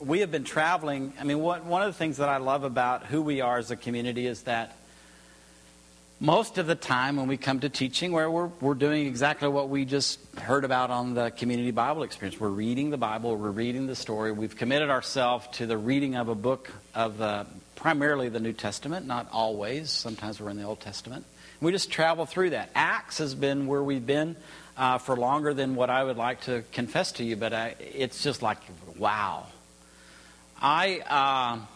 we have been traveling. I mean, what, one of the things that I love about who we are as a community is that most of the time when we come to teaching, where we're, we're doing exactly what we just heard about on the community Bible experience. We're reading the Bible, we're reading the story. We've committed ourselves to the reading of a book of primarily the New Testament, not always. Sometimes we're in the Old Testament. We just travel through that. Acts has been where we've been uh, for longer than what I would like to confess to you, but I, it's just like, wow. I. Uh,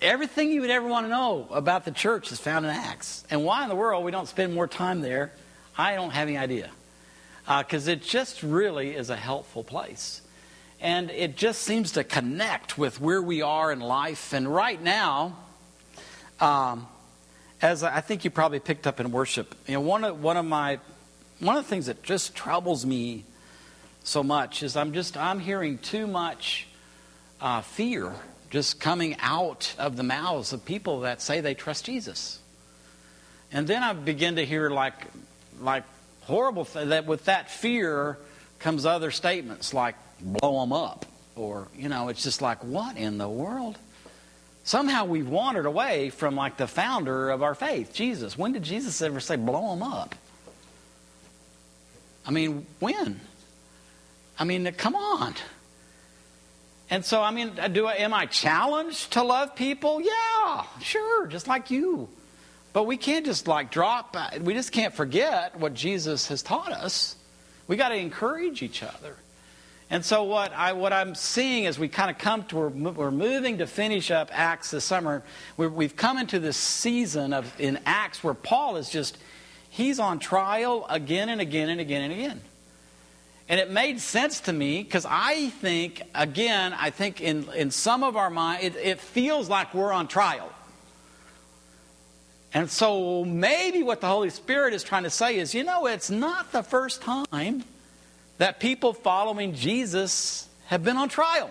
everything you would ever want to know about the church is found in Acts. And why in the world we don't spend more time there, I don't have any idea. Because uh, it just really is a helpful place. And it just seems to connect with where we are in life. And right now, um, as I think you probably picked up in worship, you know, one of, one of my one of the things that just troubles me so much is I'm just I'm hearing too much uh, fear just coming out of the mouths of people that say they trust Jesus. And then I begin to hear like like horrible th- that with that fear comes other statements like blow them up or you know it's just like what in the world? Somehow we've wandered away from like the founder of our faith, Jesus. When did Jesus ever say blow them up? I mean, when? I mean, come on. And so, I mean, do I, am I challenged to love people? Yeah, sure, just like you. But we can't just like drop, we just can't forget what Jesus has taught us. We got to encourage each other. And so, what, I, what I'm seeing as we kind of come to, we're, we're moving to finish up Acts this summer. we have come into this season of in Acts where Paul is just, he's on trial again and again and again and again. And it made sense to me because I think, again, I think in, in some of our mind, it, it feels like we're on trial. And so maybe what the Holy Spirit is trying to say is, you know, it's not the first time that people following Jesus have been on trial.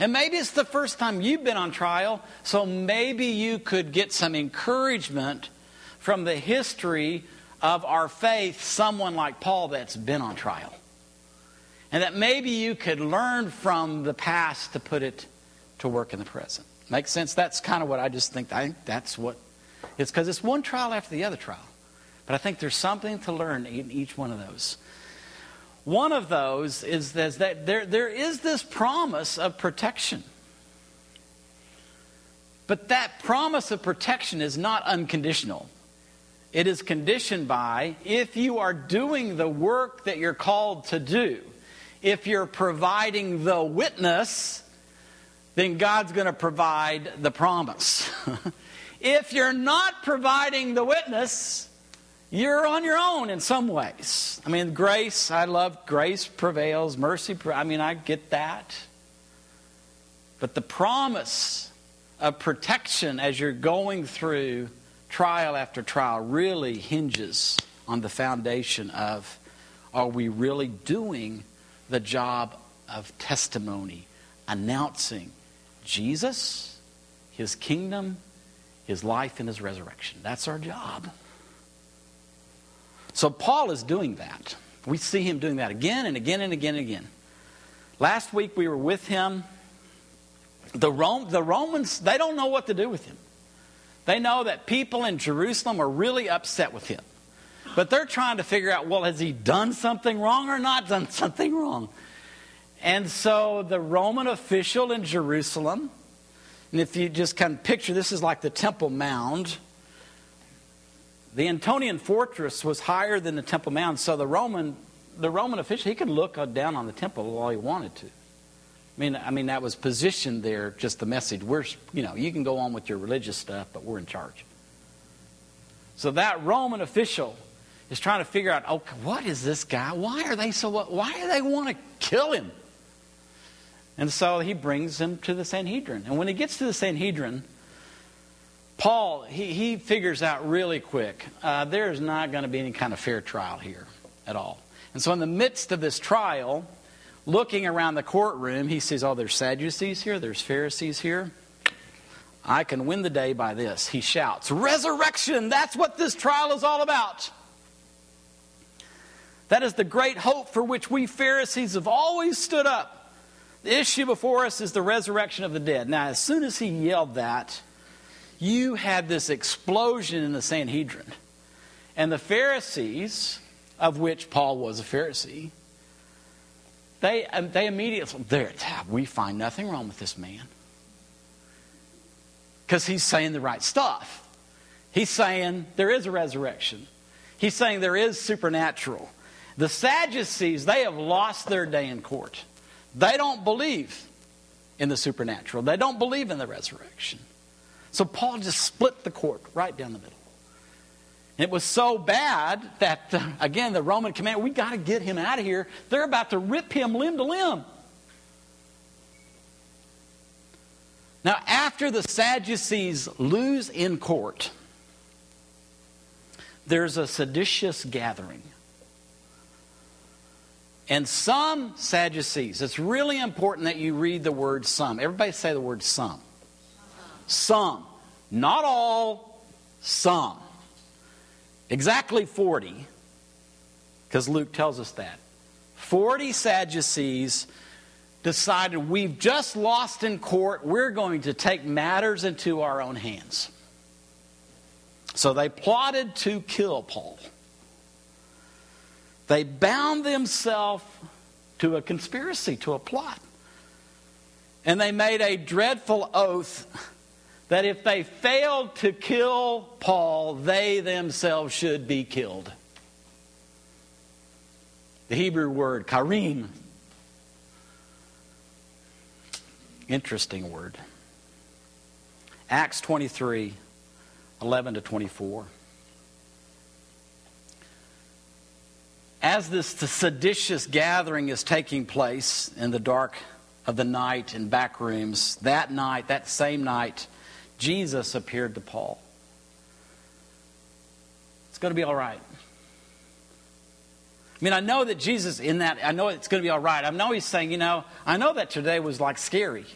And maybe it's the first time you've been on trial, so maybe you could get some encouragement from the history of our faith someone like Paul that's been on trial. And that maybe you could learn from the past to put it to work in the present. Makes sense? That's kind of what I just think. I think that's what it's because it's one trial after the other trial. But I think there's something to learn in each one of those. One of those is that there, there is this promise of protection. But that promise of protection is not unconditional. It is conditioned by if you are doing the work that you're called to do, if you're providing the witness, then God's going to provide the promise. if you're not providing the witness, you're on your own in some ways. I mean, grace, I love grace prevails, mercy, I mean, I get that. But the promise of protection as you're going through trial after trial really hinges on the foundation of are we really doing the job of testimony, announcing Jesus, his kingdom, his life, and his resurrection? That's our job. So Paul is doing that. We see him doing that again and again and again and again. Last week we were with him. The, Rome, the Romans, they don't know what to do with him. They know that people in Jerusalem are really upset with him. But they're trying to figure out well, has he done something wrong or not done something wrong? And so the Roman official in Jerusalem, and if you just kind of picture this is like the Temple Mount. The Antonian fortress was higher than the Temple Mount, so the Roman, the Roman official, he could look down on the temple all he wanted to. I mean, I mean that was positioned there. Just the message. We're, you know, you can go on with your religious stuff, but we're in charge. So that Roman official is trying to figure out, okay, what is this guy? Why are they so? Why do they want to kill him? And so he brings him to the Sanhedrin. And when he gets to the Sanhedrin, Paul he, he figures out really quick uh, there is not going to be any kind of fair trial here at all. And so in the midst of this trial looking around the courtroom, he sees, oh, there's Sadducees here, there's Pharisees here. I can win the day by this. He shouts, Resurrection! That's what this trial is all about. That is the great hope for which we Pharisees have always stood up. The issue before us is the resurrection of the dead. Now, as soon as he yelled that, you had this explosion in the Sanhedrin. And the Pharisees, of which Paul was a Pharisee, they, um, they immediately, there, we find nothing wrong with this man. Because he's saying the right stuff. He's saying there is a resurrection. He's saying there is supernatural. The Sadducees, they have lost their day in court. They don't believe in the supernatural, they don't believe in the resurrection. So Paul just split the court right down the middle. It was so bad that, uh, again, the Roman commander, we got to get him out of here. They're about to rip him limb to limb. Now, after the Sadducees lose in court, there's a seditious gathering. And some Sadducees, it's really important that you read the word some. Everybody say the word some. Some. Not all, some. Exactly 40, because Luke tells us that. 40 Sadducees decided we've just lost in court, we're going to take matters into our own hands. So they plotted to kill Paul. They bound themselves to a conspiracy, to a plot. And they made a dreadful oath that if they failed to kill Paul, they themselves should be killed. The Hebrew word, karim. Interesting word. Acts 23, 11 to 24. As this seditious gathering is taking place in the dark of the night in back rooms, that night, that same night, Jesus appeared to Paul. It's going to be all right. I mean, I know that Jesus, in that, I know it's going to be all right. I know he's saying, you know, I know that today was like scary.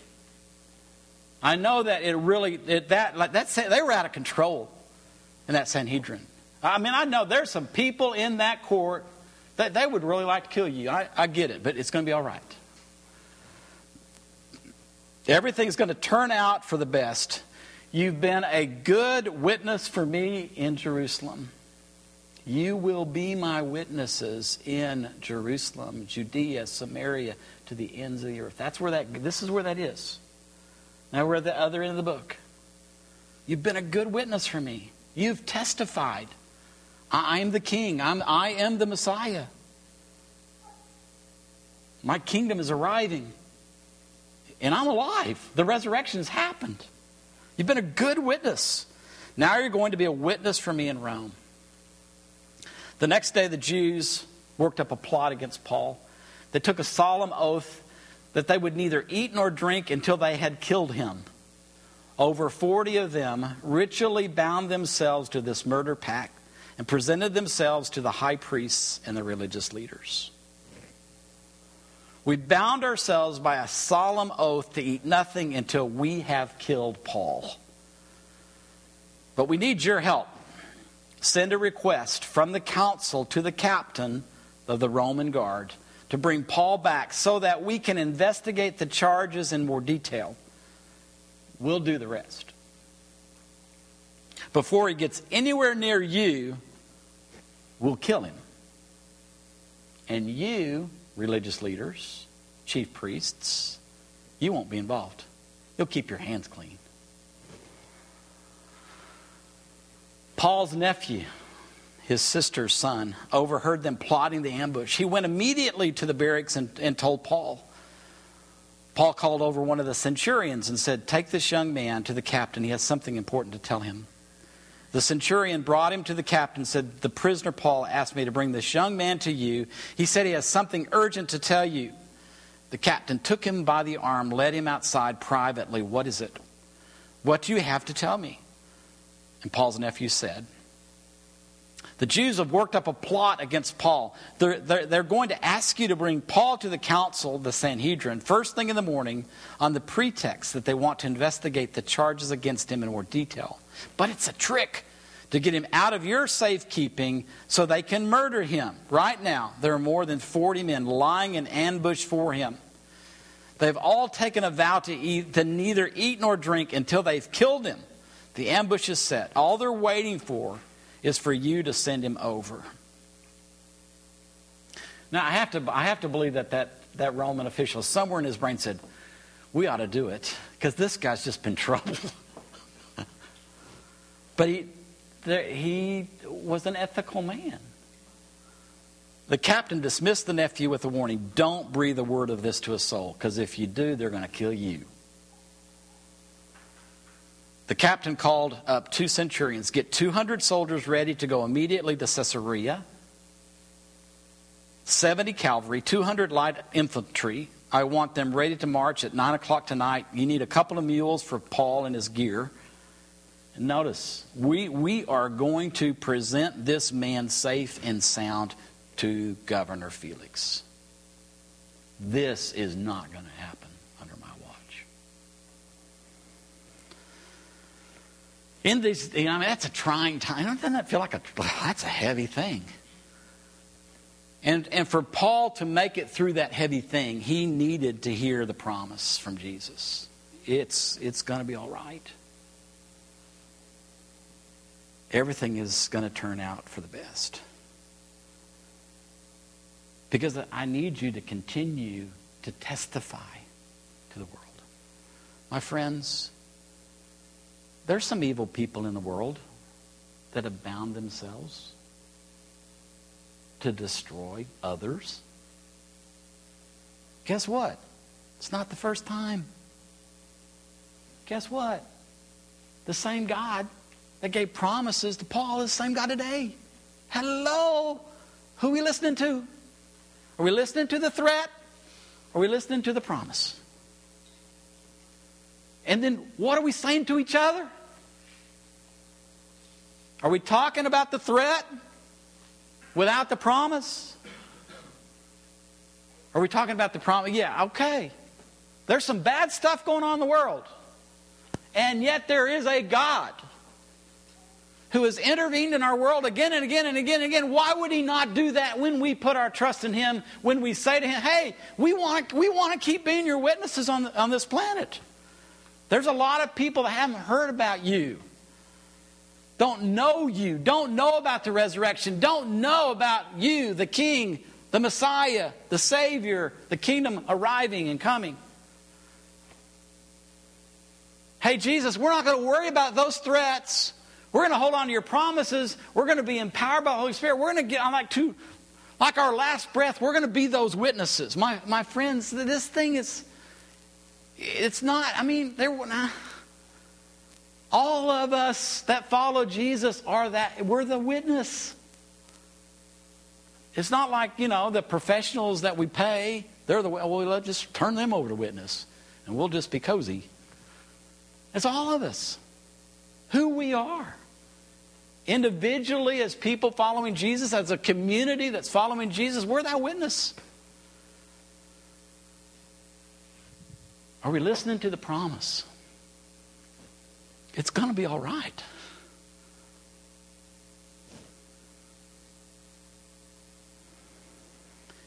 I know that it really, it, that, like that, they were out of control in that Sanhedrin. I mean, I know there's some people in that court that they would really like to kill you. I, I get it, but it's going to be all right. Everything's going to turn out for the best. You've been a good witness for me in Jerusalem. You will be my witnesses in Jerusalem, Judea, Samaria, to the ends of the earth. That's where that this is where that is. Now we're at the other end of the book. You've been a good witness for me. You've testified. I am the king. I'm, I am the Messiah. My kingdom is arriving. And I'm alive. The resurrection has happened. You've been a good witness. Now you're going to be a witness for me in Rome. The next day, the Jews worked up a plot against Paul. They took a solemn oath that they would neither eat nor drink until they had killed him. Over 40 of them ritually bound themselves to this murder pact and presented themselves to the high priests and the religious leaders. We bound ourselves by a solemn oath to eat nothing until we have killed Paul. But we need your help. Send a request from the council to the captain of the Roman guard to bring Paul back so that we can investigate the charges in more detail. We'll do the rest. Before he gets anywhere near you, we'll kill him. And you religious leaders, chief priests, you won't be involved. You'll keep your hands clean. Paul's nephew, his sister's son, overheard them plotting the ambush. He went immediately to the barracks and, and told Paul. Paul called over one of the centurions and said, Take this young man to the captain. He has something important to tell him. The centurion brought him to the captain said, The prisoner Paul asked me to bring this young man to you. He said he has something urgent to tell you. The captain took him by the arm, led him outside privately. What is it? What do you have to tell me? And Paul's nephew said, The Jews have worked up a plot against Paul. They're, they're, they're going to ask you to bring Paul to the council, the Sanhedrin, first thing in the morning on the pretext that they want to investigate the charges against him in more detail. But it's a trick to get him out of your safekeeping so they can murder him. Right now, there are more than 40 men lying in ambush for him. They've all taken a vow to, eat, to neither eat nor drink until they've killed him. The ambush is set. All they're waiting for is for you to send him over. Now, I have to, I have to believe that, that that Roman official somewhere in his brain said, We ought to do it because this guy's just been trouble. but he, there, he was an ethical man. The captain dismissed the nephew with a warning don't breathe a word of this to a soul, because if you do, they're going to kill you. The captain called up two centurions get 200 soldiers ready to go immediately to Caesarea, 70 cavalry, 200 light infantry. I want them ready to march at 9 o'clock tonight. You need a couple of mules for Paul and his gear. And notice, we, we are going to present this man safe and sound to Governor Felix. This is not going to happen In these, I mean, that's a trying time. Doesn't that feel like a, that's a heavy thing? And, and for Paul to make it through that heavy thing, he needed to hear the promise from Jesus. It's, it's going to be all right. Everything is going to turn out for the best. Because I need you to continue to testify to the world. My friends, there's some evil people in the world that have bound themselves to destroy others. Guess what? It's not the first time. Guess what? The same God that gave promises to Paul is the same God today. Hello. Who are we listening to? Are we listening to the threat? Are we listening to the promise? And then what are we saying to each other? Are we talking about the threat without the promise? Are we talking about the promise? Yeah, okay. There's some bad stuff going on in the world. And yet there is a God who has intervened in our world again and again and again and again. Why would he not do that when we put our trust in him, when we say to him, hey, we want to, we want to keep being your witnesses on, on this planet? There's a lot of people that haven't heard about you, don't know you, don't know about the resurrection, don't know about you, the King, the Messiah, the Savior, the kingdom arriving and coming. Hey, Jesus, we're not going to worry about those threats. We're going to hold on to your promises. We're going to be empowered by the Holy Spirit. We're going to get on like two, like our last breath. We're going to be those witnesses. My my friends, this thing is, it's not. I mean, there. All of us that follow Jesus are that. We're the witness. It's not like you know the professionals that we pay. They're the well. Let's just turn them over to witness, and we'll just be cozy. It's all of us. Who we are individually as people following Jesus, as a community that's following Jesus, we're that witness. Are we listening to the promise? It's going to be all right.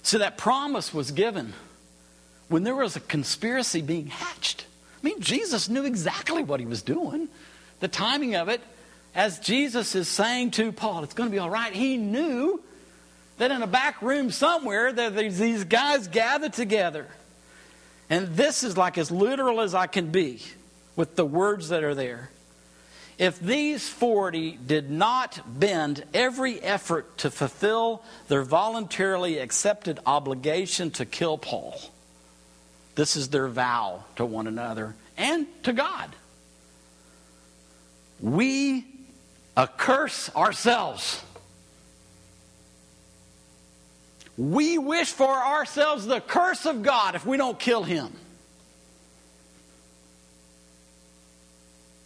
So that promise was given when there was a conspiracy being hatched. I mean, Jesus knew exactly what he was doing. The timing of it as Jesus is saying to Paul, it's going to be all right, he knew that in a back room somewhere that these guys gathered together. And this is like as literal as I can be with the words that are there. If these 40 did not bend every effort to fulfill their voluntarily accepted obligation to kill Paul, this is their vow to one another and to God. We curse ourselves. We wish for ourselves the curse of God if we don't kill him.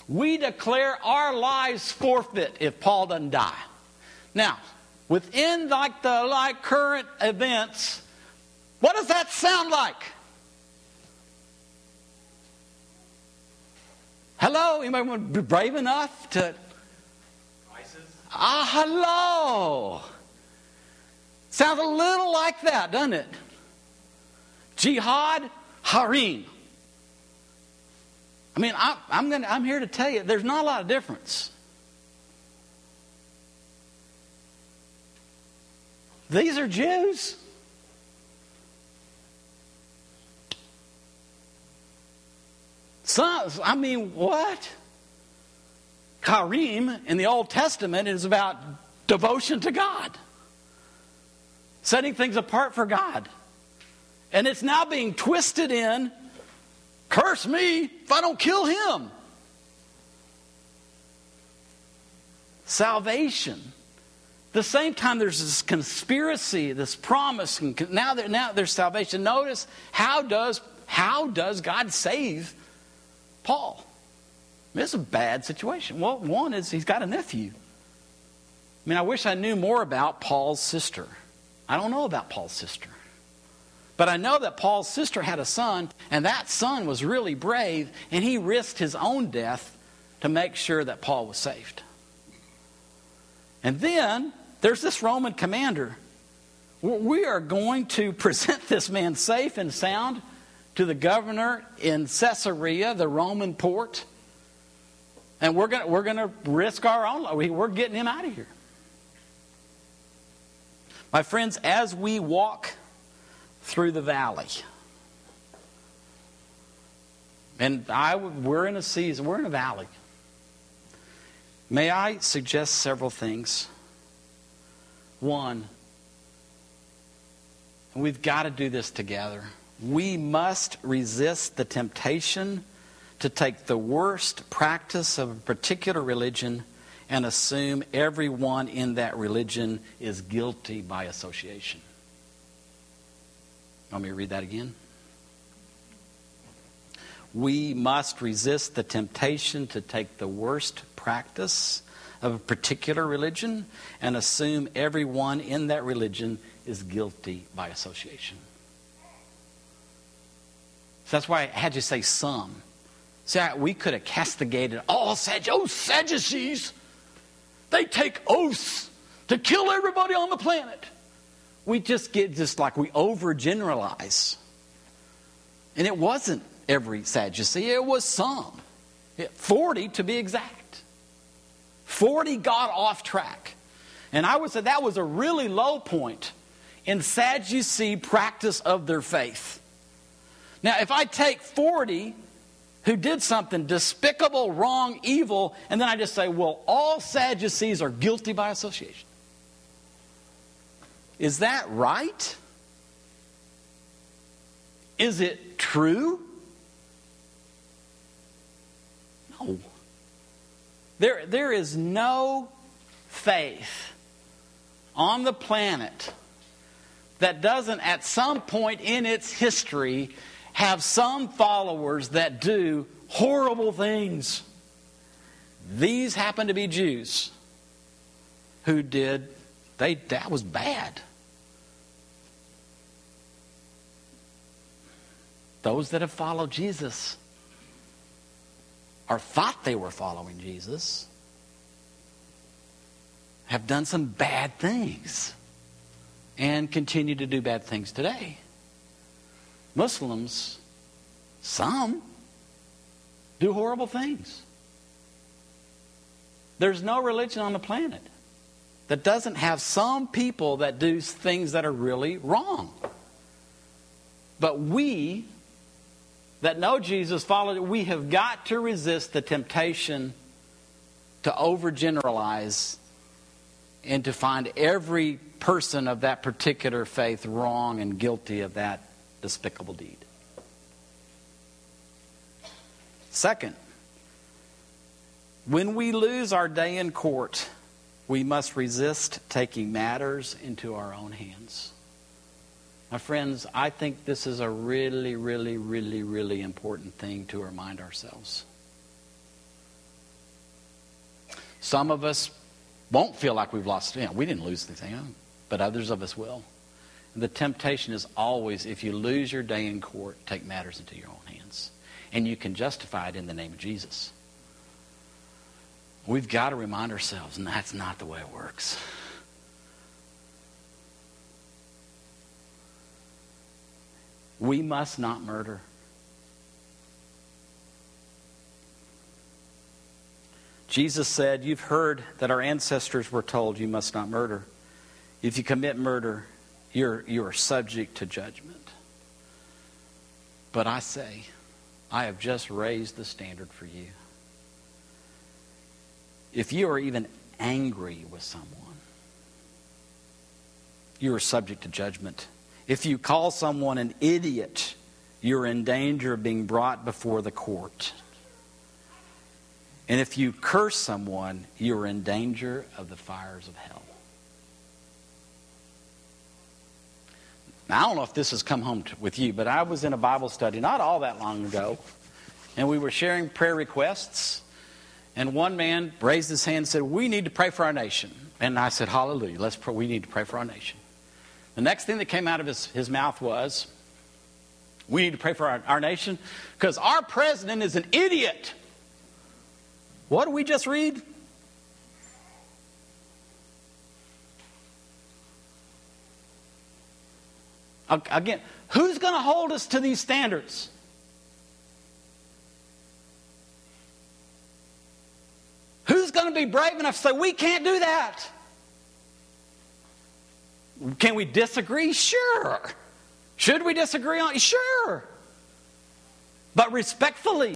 We declare our lives forfeit if Paul doesn't die. Now, within like the like current events, what does that sound like? Hello, anybody want to be brave enough to Ah, hello. Sounds a little like that, doesn't it? Jihad, Harim. I mean, I, I'm, gonna, I'm here to tell you there's not a lot of difference. These are Jews. So, I mean, what? Karim in the Old Testament is about devotion to God, setting things apart for God. And it's now being twisted in curse me if I don't kill him. Salvation. the same time, there's this conspiracy, this promise, and now, there, now there's salvation. Notice how does how does God save Paul? It's a bad situation. Well, one is he's got a nephew. I mean, I wish I knew more about Paul's sister. I don't know about Paul's sister. But I know that Paul's sister had a son, and that son was really brave, and he risked his own death to make sure that Paul was saved. And then there's this Roman commander. We are going to present this man safe and sound to the governor in Caesarea, the Roman port. And we're going we're to risk our own life. We're getting him out of here. My friends, as we walk through the valley, and I, we're in a season, we're in a valley. May I suggest several things? One, we've got to do this together. We must resist the temptation to take the worst practice of a particular religion and assume everyone in that religion is guilty by association. Let me read that again. We must resist the temptation to take the worst practice of a particular religion and assume everyone in that religion is guilty by association. So that's why I had you say some. See, we could have castigated all. Oh, Sadducees! They take oaths to kill everybody on the planet. We just get just like we overgeneralize. And it wasn't every Sadducee, it was some. 40 to be exact. 40 got off track. And I would say that was a really low point in Sadducee practice of their faith. Now, if I take 40 who did something despicable, wrong, evil, and then I just say, well, all Sadducees are guilty by association. Is that right? Is it true? No. There, there is no faith on the planet that doesn't, at some point in its history, have some followers that do horrible things. These happen to be Jews who did, they, that was bad. Those that have followed Jesus or thought they were following Jesus have done some bad things and continue to do bad things today. Muslims, some, do horrible things. There's no religion on the planet that doesn't have some people that do things that are really wrong. But we that know Jesus, follow it, we have got to resist the temptation to overgeneralize and to find every person of that particular faith wrong and guilty of that despicable deed. Second, when we lose our day in court, we must resist taking matters into our own hands. My friends, I think this is a really, really, really, really important thing to remind ourselves. Some of us won't feel like we've lost, you know, we didn't lose anything, but others of us will. The temptation is always if you lose your day in court, take matters into your own hands. And you can justify it in the name of Jesus. We've got to remind ourselves, and that's not the way it works. We must not murder. Jesus said, You've heard that our ancestors were told you must not murder. If you commit murder, you're, you're subject to judgment. But I say, I have just raised the standard for you. If you are even angry with someone, you are subject to judgment. If you call someone an idiot, you're in danger of being brought before the court. And if you curse someone, you're in danger of the fires of hell. Now, I don't know if this has come home to, with you, but I was in a Bible study not all that long ago, and we were sharing prayer requests. And one man raised his hand and said, We need to pray for our nation. And I said, Hallelujah, let's pray. we need to pray for our nation. The next thing that came out of his, his mouth was, We need to pray for our, our nation because our president is an idiot. What did we just read? Again, who's going to hold us to these standards? Who's going to be brave enough to say, we can't do that? Can we disagree? Sure. Should we disagree on? Sure. But respectfully,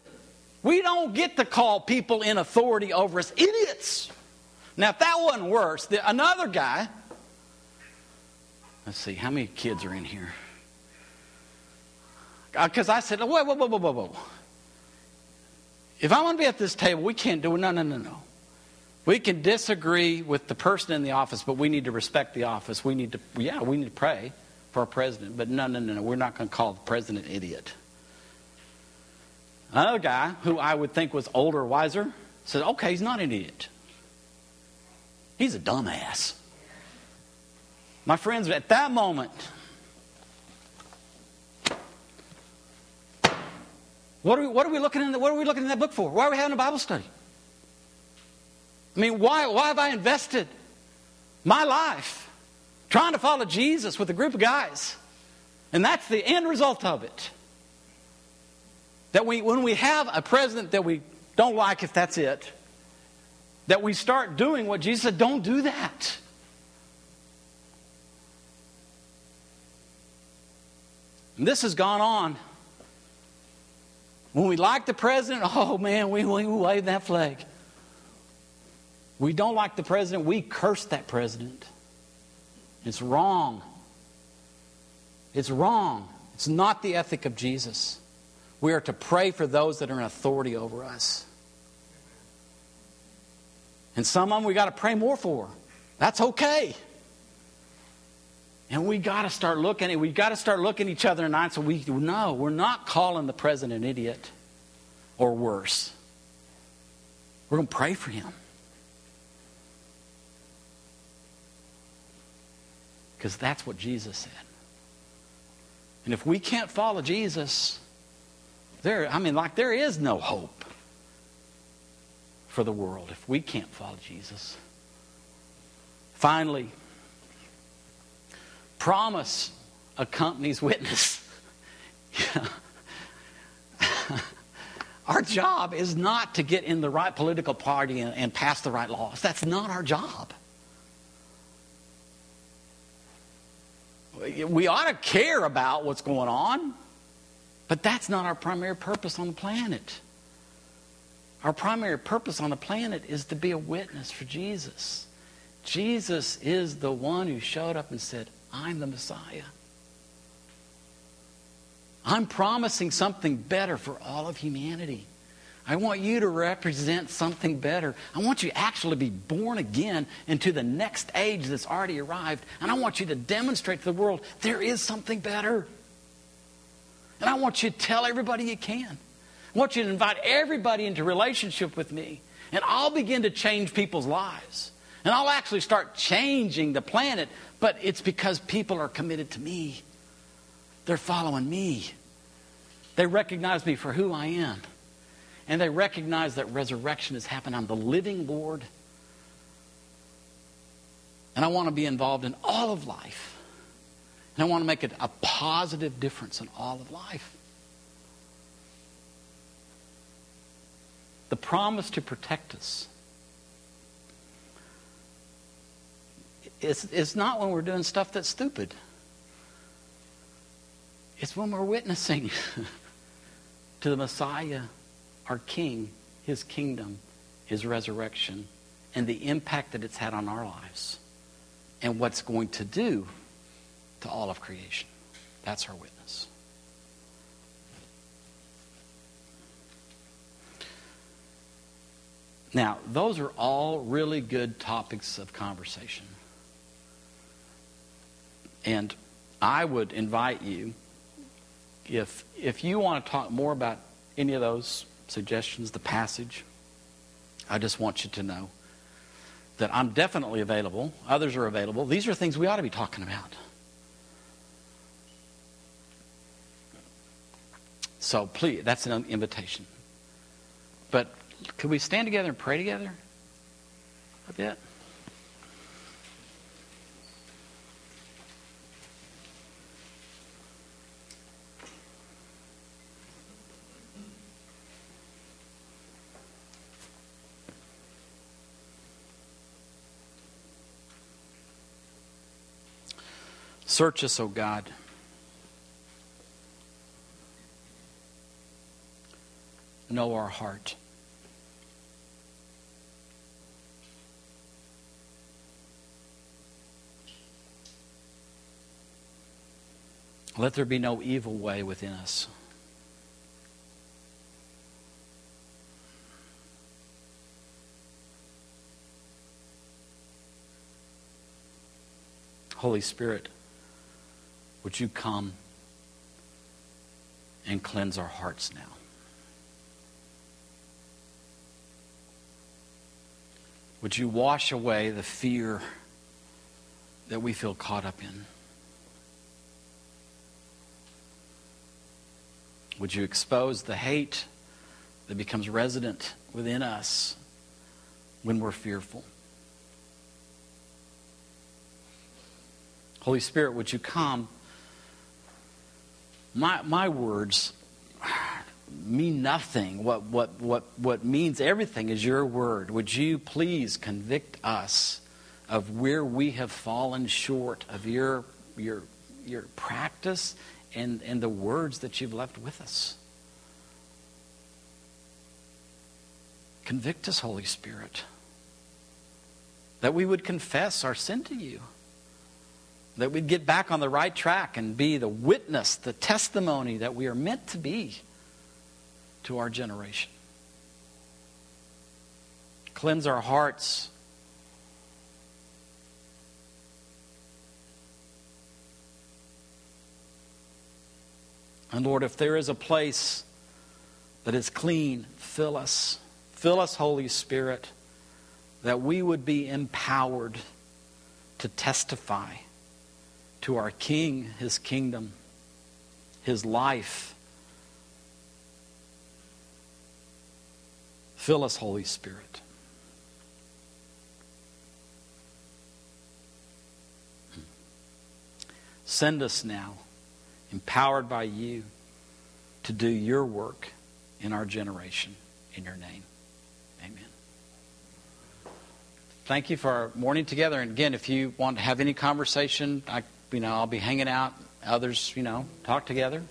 we don't get to call people in authority over us idiots. Now, if that wasn't worse, the, another guy Let's see, how many kids are in here? Because uh, I said, whoa, whoa, whoa, whoa, whoa. If I want to be at this table, we can't do it. No, no, no, no. We can disagree with the person in the office, but we need to respect the office. We need to, yeah, we need to pray for our president, but no, no, no, no. We're not going to call the president idiot. Another guy who I would think was older, wiser, said, okay, he's not an idiot. He's a dumbass. My friends, at that moment, what are we, what are we looking in the, what are we looking in that book for? Why are we having a Bible study? I mean, why, why have I invested my life trying to follow Jesus with a group of guys? And that's the end result of it. That we, when we have a president that we don't like, if that's it, that we start doing what Jesus said, don't do that. And this has gone on. When we like the president, oh man, we, we wave that flag. We don't like the president, we curse that president. It's wrong. It's wrong. It's not the ethic of Jesus. We are to pray for those that are in authority over us. And some of them we got to pray more for. That's okay. And we got to start looking, at we got to start looking each other in the eye so we know we're not calling the president an idiot or worse. We're going to pray for him. Because that's what Jesus said. And if we can't follow Jesus, there, I mean, like there is no hope for the world if we can't follow Jesus. Finally, promise accompanies witness. our job is not to get in the right political party and, and pass the right laws. That's not our job. We ought to care about what's going on, but that's not our primary purpose on the planet. Our primary purpose on the planet is to be a witness for Jesus. Jesus is the one who showed up and said, I'm the Messiah. I'm promising something better for all of humanity. I want you to represent something better. I want you actually to be born again into the next age that's already arrived. And I want you to demonstrate to the world there is something better. And I want you to tell everybody you can. I want you to invite everybody into relationship with me. And I'll begin to change people's lives. And I'll actually start changing the planet but it's because people are committed to me. They're following me. They recognize me for who I am and they recognize that resurrection has happened. I'm the living Lord. And I want to be involved in all of life. And I want to make a positive difference in all of life. The promise to protect us. is, it's not when we're doing stuff that's stupid. It's when we're witnessing to the Messiah our King, his kingdom, his resurrection, and the impact that it's had on our lives and what's going to do to all of creation. That's our witness. Now, those are all really good topics of conversation. And I would invite you, if, if you want to talk more about any of those suggestions, the passage, I just want you to know that I'm definitely available. Others are available. These are things we ought to be talking about. So please, that's an invitation. But could we stand together and pray together a bit? Search us, O God. Know our heart. Let there be no evil way within us. Holy Spirit, would you come and cleanse our hearts now? Would you wash away the fear that we feel caught up in? Would you expose the hate that becomes resident within us when we're fearful? Holy Spirit, would you come? My, my words mean nothing. What, what, what, what means everything is your word. Would you please convict us of where we have fallen short of your, your, your practice and, and the words that you've left with us? Convict us, Holy Spirit, that we would confess our sin to you that we'd get back on the right track and be the witness, the testimony that we are meant to be to our generation. Cleanse our hearts. And Lord, if there is a place that is clean, fill us. Fill us, Holy Spirit, that we would be empowered to testify to our King, his kingdom, his life. Fill us, Holy Spirit. Send us now, empowered by you, to do your work in our generation. In your name. Amen. Thank you for our morning together. And again, if you want to have any conversation, I you know, I'll be hanging out. Others, you know, talk together.